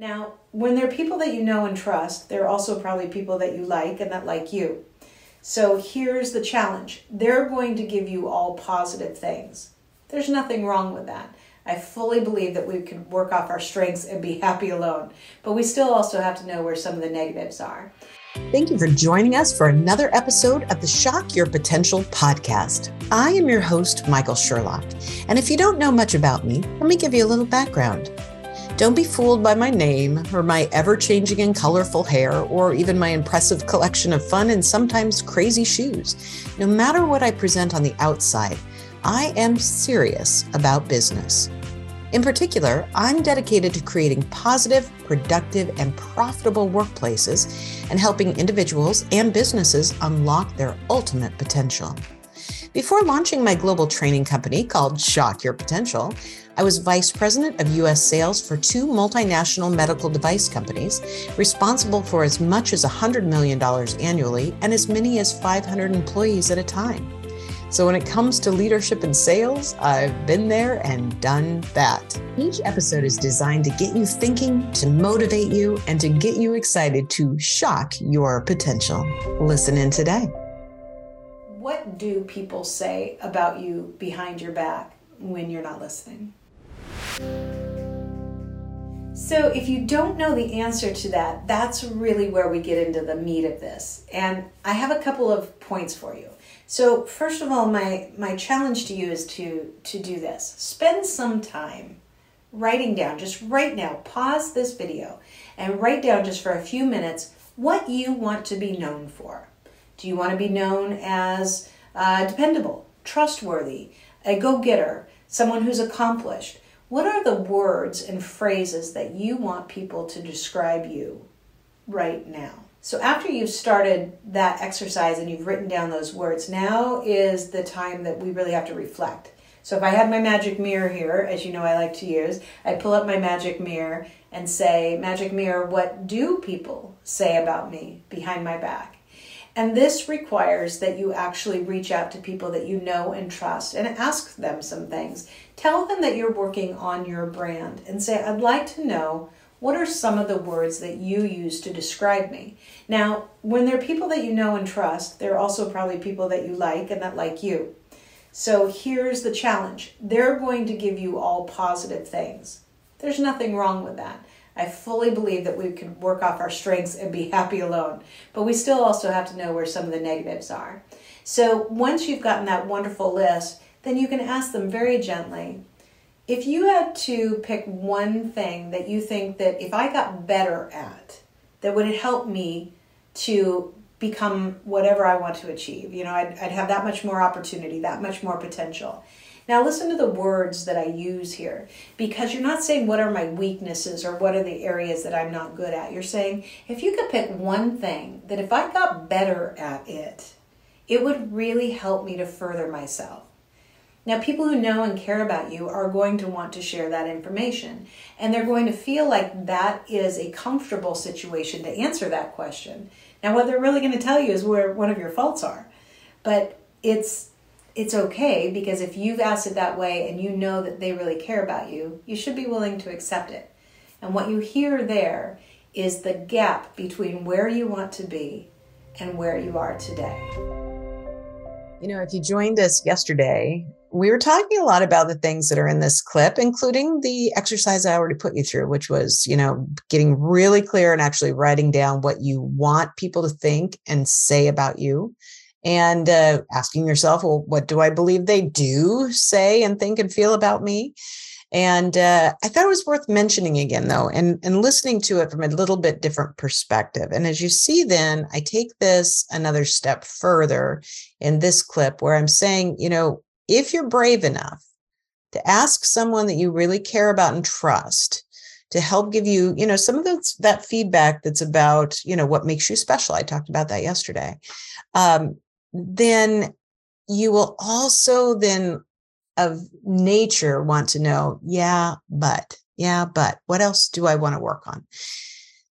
Now, when they're people that you know and trust, they're also probably people that you like and that like you. So here's the challenge they're going to give you all positive things. There's nothing wrong with that. I fully believe that we can work off our strengths and be happy alone, but we still also have to know where some of the negatives are. Thank you for joining us for another episode of the Shock Your Potential podcast. I am your host, Michael Sherlock. And if you don't know much about me, let me give you a little background. Don't be fooled by my name or my ever changing and colorful hair or even my impressive collection of fun and sometimes crazy shoes. No matter what I present on the outside, I am serious about business. In particular, I'm dedicated to creating positive, productive, and profitable workplaces and helping individuals and businesses unlock their ultimate potential. Before launching my global training company called Shock Your Potential, I was vice president of U.S. sales for two multinational medical device companies, responsible for as much as $100 million annually and as many as 500 employees at a time. So, when it comes to leadership and sales, I've been there and done that. Each episode is designed to get you thinking, to motivate you, and to get you excited to shock your potential. Listen in today. What do people say about you behind your back when you're not listening? So, if you don't know the answer to that, that's really where we get into the meat of this. And I have a couple of points for you. So first of all, my, my challenge to you is to, to do this. Spend some time writing down, just right now, pause this video and write down just for a few minutes what you want to be known for. Do you want to be known as uh, dependable, trustworthy, a go getter, someone who's accomplished? What are the words and phrases that you want people to describe you right now? So after you've started that exercise and you've written down those words, now is the time that we really have to reflect. So if I had my magic mirror here, as you know I like to use, I pull up my magic mirror and say, Magic mirror, what do people say about me behind my back? And this requires that you actually reach out to people that you know and trust and ask them some things. Tell them that you're working on your brand and say, I'd like to know what are some of the words that you use to describe me? Now, when they're people that you know and trust, they're also probably people that you like and that like you. So here's the challenge they're going to give you all positive things. There's nothing wrong with that. I fully believe that we can work off our strengths and be happy alone, but we still also have to know where some of the negatives are. So once you've gotten that wonderful list, then you can ask them very gently if you had to pick one thing that you think that if I got better at, that would help me to become whatever I want to achieve, you know, I'd, I'd have that much more opportunity, that much more potential. Now, listen to the words that I use here because you're not saying what are my weaknesses or what are the areas that I'm not good at. You're saying if you could pick one thing that if I got better at it, it would really help me to further myself. Now, people who know and care about you are going to want to share that information, and they're going to feel like that is a comfortable situation to answer that question. Now, what they're really going to tell you is where one of your faults are, but it's it's okay because if you've asked it that way and you know that they really care about you, you should be willing to accept it. And what you hear there is the gap between where you want to be and where you are today. You know, if you joined us yesterday, we were talking a lot about the things that are in this clip, including the exercise I already put you through, which was, you know, getting really clear and actually writing down what you want people to think and say about you. And uh, asking yourself, well, what do I believe they do say and think and feel about me? And uh, I thought it was worth mentioning again, though, and, and listening to it from a little bit different perspective. And as you see, then I take this another step further in this clip where I'm saying, you know, if you're brave enough to ask someone that you really care about and trust to help give you, you know, some of those, that feedback that's about, you know, what makes you special. I talked about that yesterday. Um, then you will also then of nature want to know, yeah, but, yeah, but what else do I want to work on?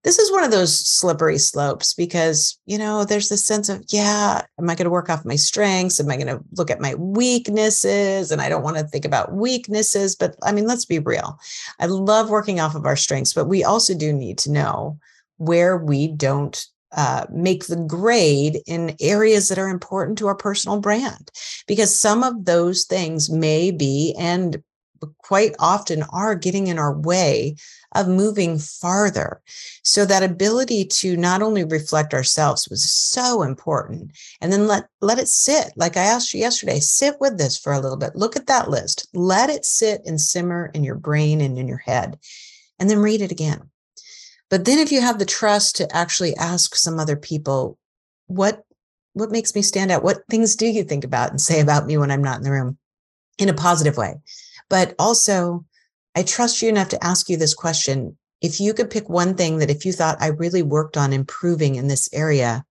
this is one of those slippery slopes because you know there's this sense of yeah am i going to work off my strengths? Am i going to look at my weaknesses? And i don't want to think about weaknesses but i mean let's be real. I love working off of our strengths but we also do need to know where we don't uh, make the grade in areas that are important to our personal brand because some of those things may be and quite often are getting in our way of moving farther. So that ability to not only reflect ourselves was so important and then let let it sit. Like I asked you yesterday, sit with this for a little bit. Look at that list. Let it sit and simmer in your brain and in your head and then read it again. But then if you have the trust to actually ask some other people what what makes me stand out? What things do you think about and say about me when I'm not in the room in a positive way? But also I trust you enough to ask you this question. If you could pick one thing that if you thought I really worked on improving in this area,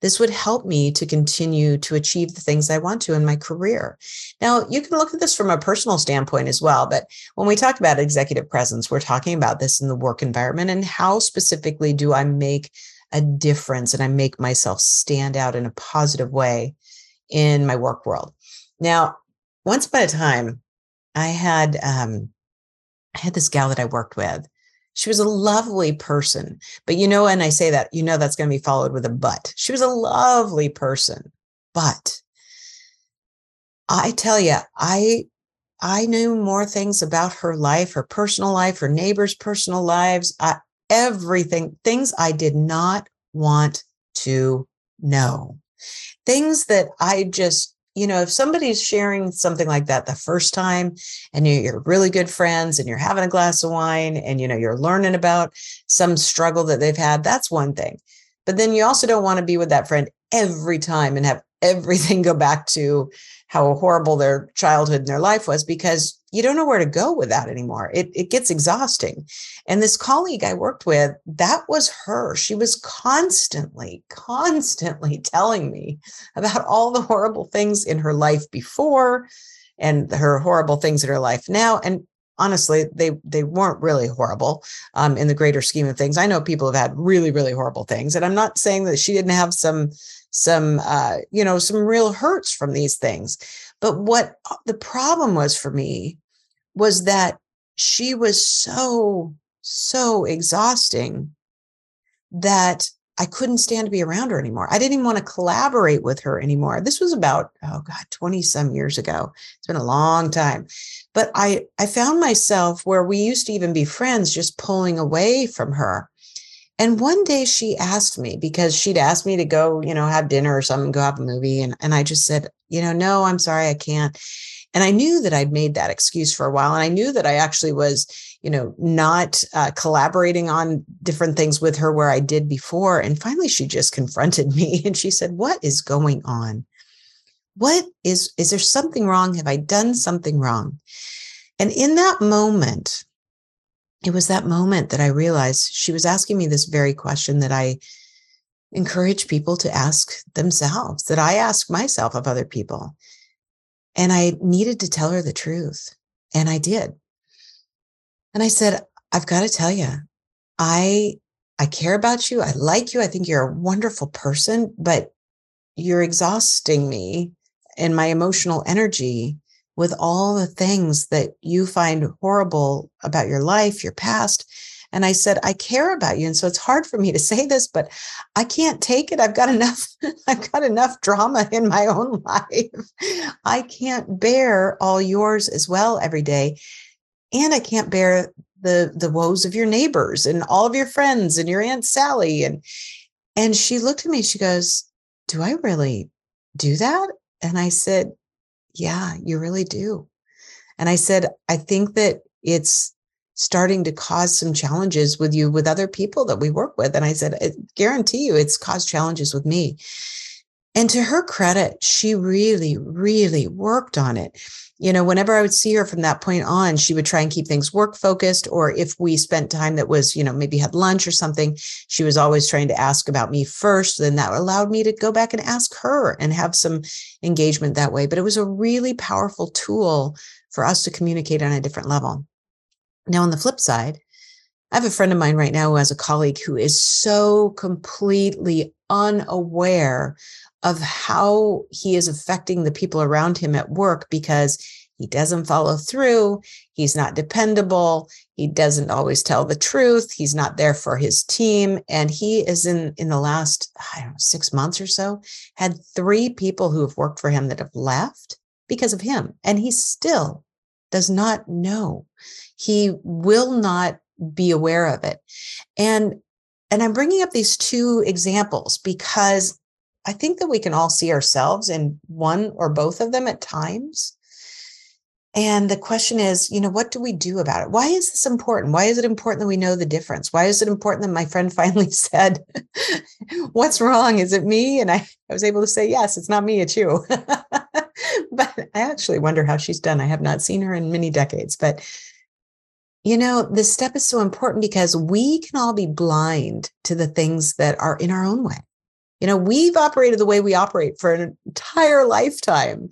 this would help me to continue to achieve the things I want to in my career. Now, you can look at this from a personal standpoint as well, but when we talk about executive presence, we're talking about this in the work environment and how specifically do I make a difference and I make myself stand out in a positive way in my work world. Now, once upon a time, I had um, I had this gal that I worked with. She was a lovely person. But you know, and I say that, you know, that's going to be followed with a but. She was a lovely person. But I tell you, I I knew more things about her life, her personal life, her neighbors' personal lives, I, everything, things I did not want to know. Things that I just you know, if somebody's sharing something like that the first time and you're really good friends and you're having a glass of wine and, you know, you're learning about some struggle that they've had, that's one thing. But then you also don't want to be with that friend every time and have everything go back to how horrible their childhood and their life was because you don't know where to go with that anymore. It, it gets exhausting. And this colleague I worked with, that was her. She was constantly, constantly telling me about all the horrible things in her life before and her horrible things in her life now. And honestly, they they weren't really horrible um, in the greater scheme of things. I know people have had really, really horrible things. And I'm not saying that she didn't have some some uh, you know some real hurts from these things but what uh, the problem was for me was that she was so so exhausting that I couldn't stand to be around her anymore. I didn't even want to collaborate with her anymore. This was about, oh God, 20 some years ago. It's been a long time. But I, I found myself where we used to even be friends, just pulling away from her. And one day she asked me because she'd asked me to go, you know, have dinner or something, go have a movie. And, and I just said, you know, no, I'm sorry, I can't. And I knew that I'd made that excuse for a while. And I knew that I actually was, you know, not uh, collaborating on different things with her where I did before. And finally, she just confronted me and she said, What is going on? What is, is there something wrong? Have I done something wrong? And in that moment, it was that moment that I realized she was asking me this very question that I encourage people to ask themselves, that I ask myself of other people. And I needed to tell her the truth. And I did. And I said, I've got to tell you, I I care about you. I like you. I think you're a wonderful person, but you're exhausting me and my emotional energy with all the things that you find horrible about your life, your past. And I said, I care about you. And so it's hard for me to say this, but I can't take it. I've got enough, I've got enough drama in my own life. I can't bear all yours as well every day. And I can't bear the the woes of your neighbors and all of your friends and your Aunt Sally. And and she looked at me, she goes, Do I really do that? And I said, yeah, you really do. And I said, I think that it's starting to cause some challenges with you with other people that we work with. And I said, I guarantee you it's caused challenges with me. And to her credit, she really, really worked on it you know, whenever I would see her from that point on, she would try and keep things work focused. Or if we spent time that was, you know, maybe had lunch or something, she was always trying to ask about me first. Then that allowed me to go back and ask her and have some engagement that way. But it was a really powerful tool for us to communicate on a different level. Now, on the flip side, I have a friend of mine right now who has a colleague who is so completely unaware of how he is affecting the people around him at work because he doesn't follow through. He's not dependable. He doesn't always tell the truth. He's not there for his team. And he is in, in the last, I don't know, six months or so, had three people who have worked for him that have left because of him. And he's still does not know. He will not be aware of it. And and I'm bringing up these two examples because I think that we can all see ourselves in one or both of them at times. And the question is, you know, what do we do about it? Why is this important? Why is it important that we know the difference? Why is it important that my friend finally said, What's wrong? Is it me? And I, I was able to say, Yes, it's not me, it's you. but I actually wonder how she's done. I have not seen her in many decades. But, you know, this step is so important because we can all be blind to the things that are in our own way. You know, we've operated the way we operate for an entire lifetime.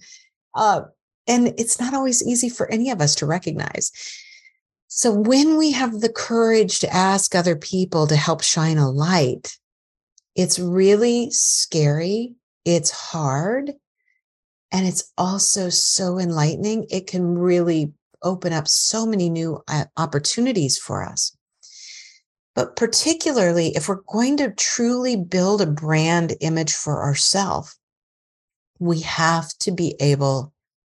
Uh, and it's not always easy for any of us to recognize. So when we have the courage to ask other people to help shine a light, it's really scary. It's hard. And it's also so enlightening. It can really open up so many new uh, opportunities for us. But particularly if we're going to truly build a brand image for ourselves, we have to be able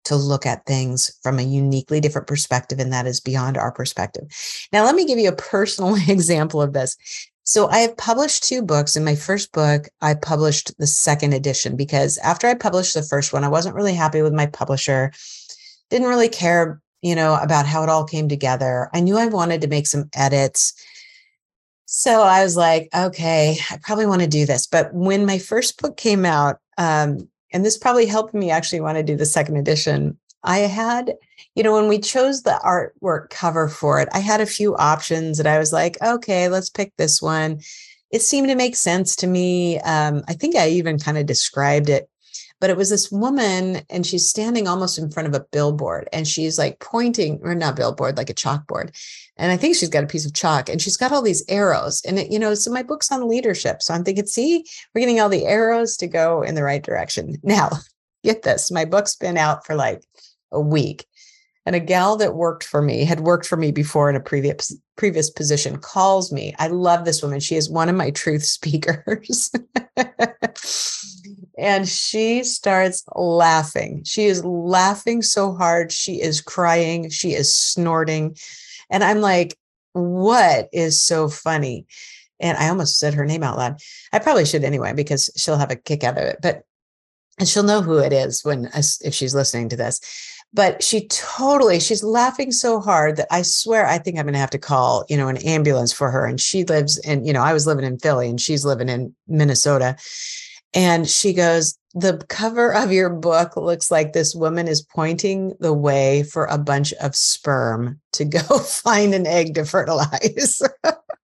to look at things from a uniquely different perspective, and that is beyond our perspective. Now, let me give you a personal example of this. So, I have published two books. In my first book, I published the second edition because after I published the first one, I wasn't really happy with my publisher, didn't really care, you know, about how it all came together. I knew I wanted to make some edits. So I was like, okay, I probably want to do this. But when my first book came out, um, and this probably helped me actually want to do the second edition. I had, you know, when we chose the artwork cover for it, I had a few options and I was like, okay, let's pick this one. It seemed to make sense to me. Um, I think I even kind of described it but it was this woman and she's standing almost in front of a billboard and she's like pointing or not billboard like a chalkboard and i think she's got a piece of chalk and she's got all these arrows and it, you know so my book's on leadership so i'm thinking see we're getting all the arrows to go in the right direction now get this my book's been out for like a week. And a gal that worked for me had worked for me before in a previous previous position calls me. I love this woman. She is one of my truth speakers. And she starts laughing. She is laughing so hard. She is crying. She is snorting. And i'm like what is so funny? And i almost said her name out loud. I probably should anyway because she'll have a kick out of it. But and she'll know who it is when if she's listening to this but she totally she's laughing so hard that i swear i think i'm going to have to call you know an ambulance for her and she lives in you know i was living in philly and she's living in minnesota. And she goes the cover of your book looks like this woman is pointing the way for a bunch of sperm to go find an egg to fertilize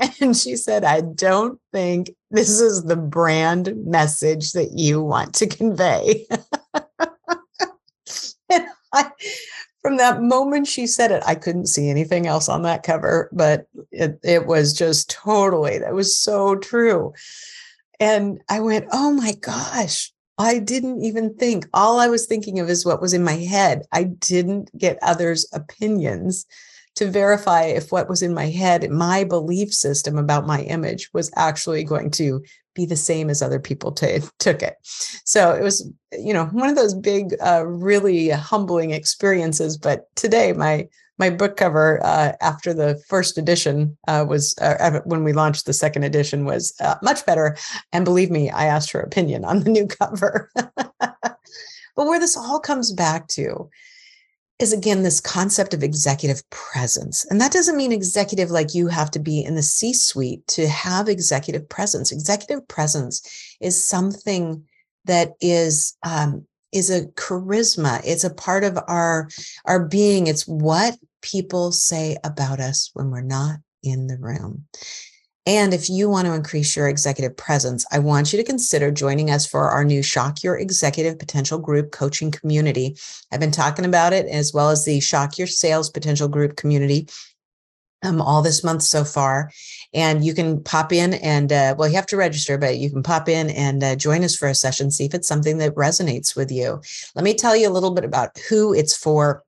And she said, I don't think this is the brand message that you want to convey. and I, from that moment she said it, I couldn't see anything else on that cover, but it, it was just totally, that was so true. And I went, oh my gosh, I didn't even think. All I was thinking of is what was in my head. I didn't get others' opinions to verify if what was in my head, my belief system about my image was actually going to be the same as other people t- took it. So it was, you know, one of those big, uh, really humbling experiences. But today, my my book cover uh, after the first edition uh, was uh, when we launched the second edition was uh, much better. And believe me, I asked her opinion on the new cover. but where this all comes back to is again this concept of executive presence. And that doesn't mean executive like you have to be in the C suite to have executive presence. Executive presence is something that is um, is a charisma. It's a part of our our being. It's what people say about us when we're not in the room. And if you want to increase your executive presence, I want you to consider joining us for our new Shock Your Executive Potential Group coaching community. I've been talking about it as well as the Shock Your Sales Potential Group community um, all this month so far. And you can pop in and, uh, well, you have to register, but you can pop in and uh, join us for a session, see if it's something that resonates with you. Let me tell you a little bit about who it's for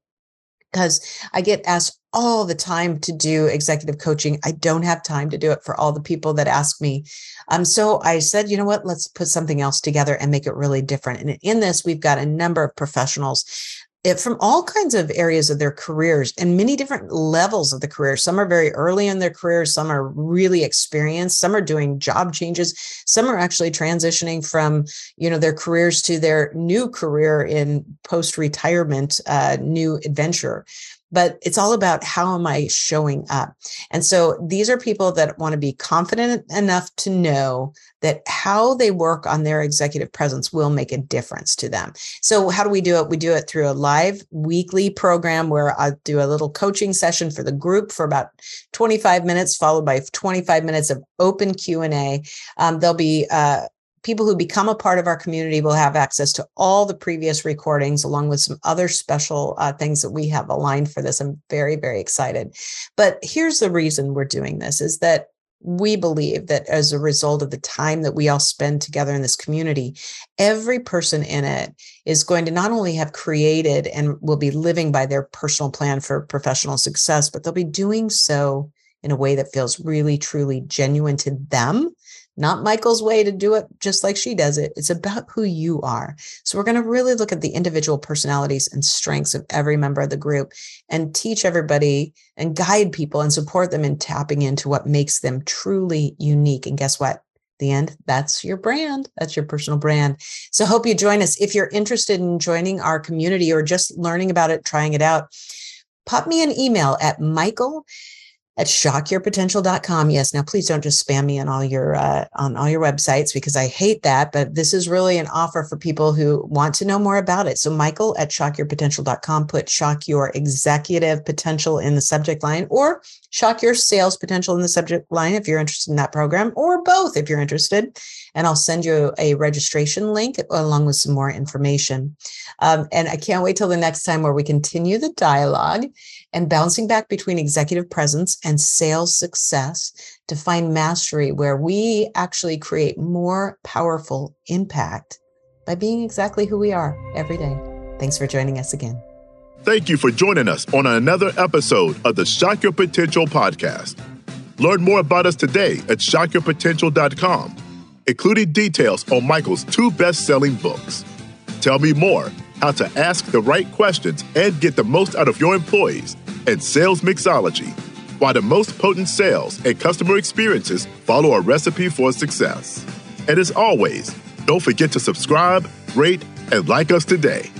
because I get asked all the time to do executive coaching. I don't have time to do it for all the people that ask me. Um, so I said, you know what, let's put something else together and make it really different. And in this, we've got a number of professionals from all kinds of areas of their careers and many different levels of the career. Some are very early in their careers, some are really experienced, some are doing job changes, some are actually transitioning from you know their careers to their new career in post retirement, uh, new adventure but it's all about how am I showing up? And so these are people that want to be confident enough to know that how they work on their executive presence will make a difference to them. So how do we do it? We do it through a live weekly program where I do a little coaching session for the group for about 25 minutes, followed by 25 minutes of open Q&A. Um, there'll be uh, people who become a part of our community will have access to all the previous recordings along with some other special uh, things that we have aligned for this. I'm very very excited. But here's the reason we're doing this is that we believe that as a result of the time that we all spend together in this community, every person in it is going to not only have created and will be living by their personal plan for professional success, but they'll be doing so in a way that feels really, truly genuine to them not Michael's way to do it just like she does it. It's about who you are. So we're going to really look at the individual personalities and strengths of every member of the group and teach everybody and guide people and support them in tapping into what makes them truly unique. And guess what? the end that's your brand that's your personal brand so hope you join us if you're interested in joining our community or just learning about it trying it out pop me an email at michael at shockyourpotential.com. Yes. Now, please don't just spam me on all your, uh, on all your websites because I hate that, but this is really an offer for people who want to know more about it. So Michael at shockyourpotential.com, put shock your executive potential in the subject line or shock your sales potential in the subject line if you're interested in that program or both if you're interested. And I'll send you a registration link along with some more information. Um, and I can't wait till the next time where we continue the dialogue and bouncing back between executive presence and sales success to find mastery where we actually create more powerful impact by being exactly who we are every day. Thanks for joining us again. Thank you for joining us on another episode of the Shock Your Potential podcast. Learn more about us today at shockyourpotential.com, including details on Michael's two best selling books. Tell me more how to ask the right questions and get the most out of your employees and sales mixology, why the most potent sales and customer experiences follow a recipe for success. And as always, don't forget to subscribe, rate, and like us today.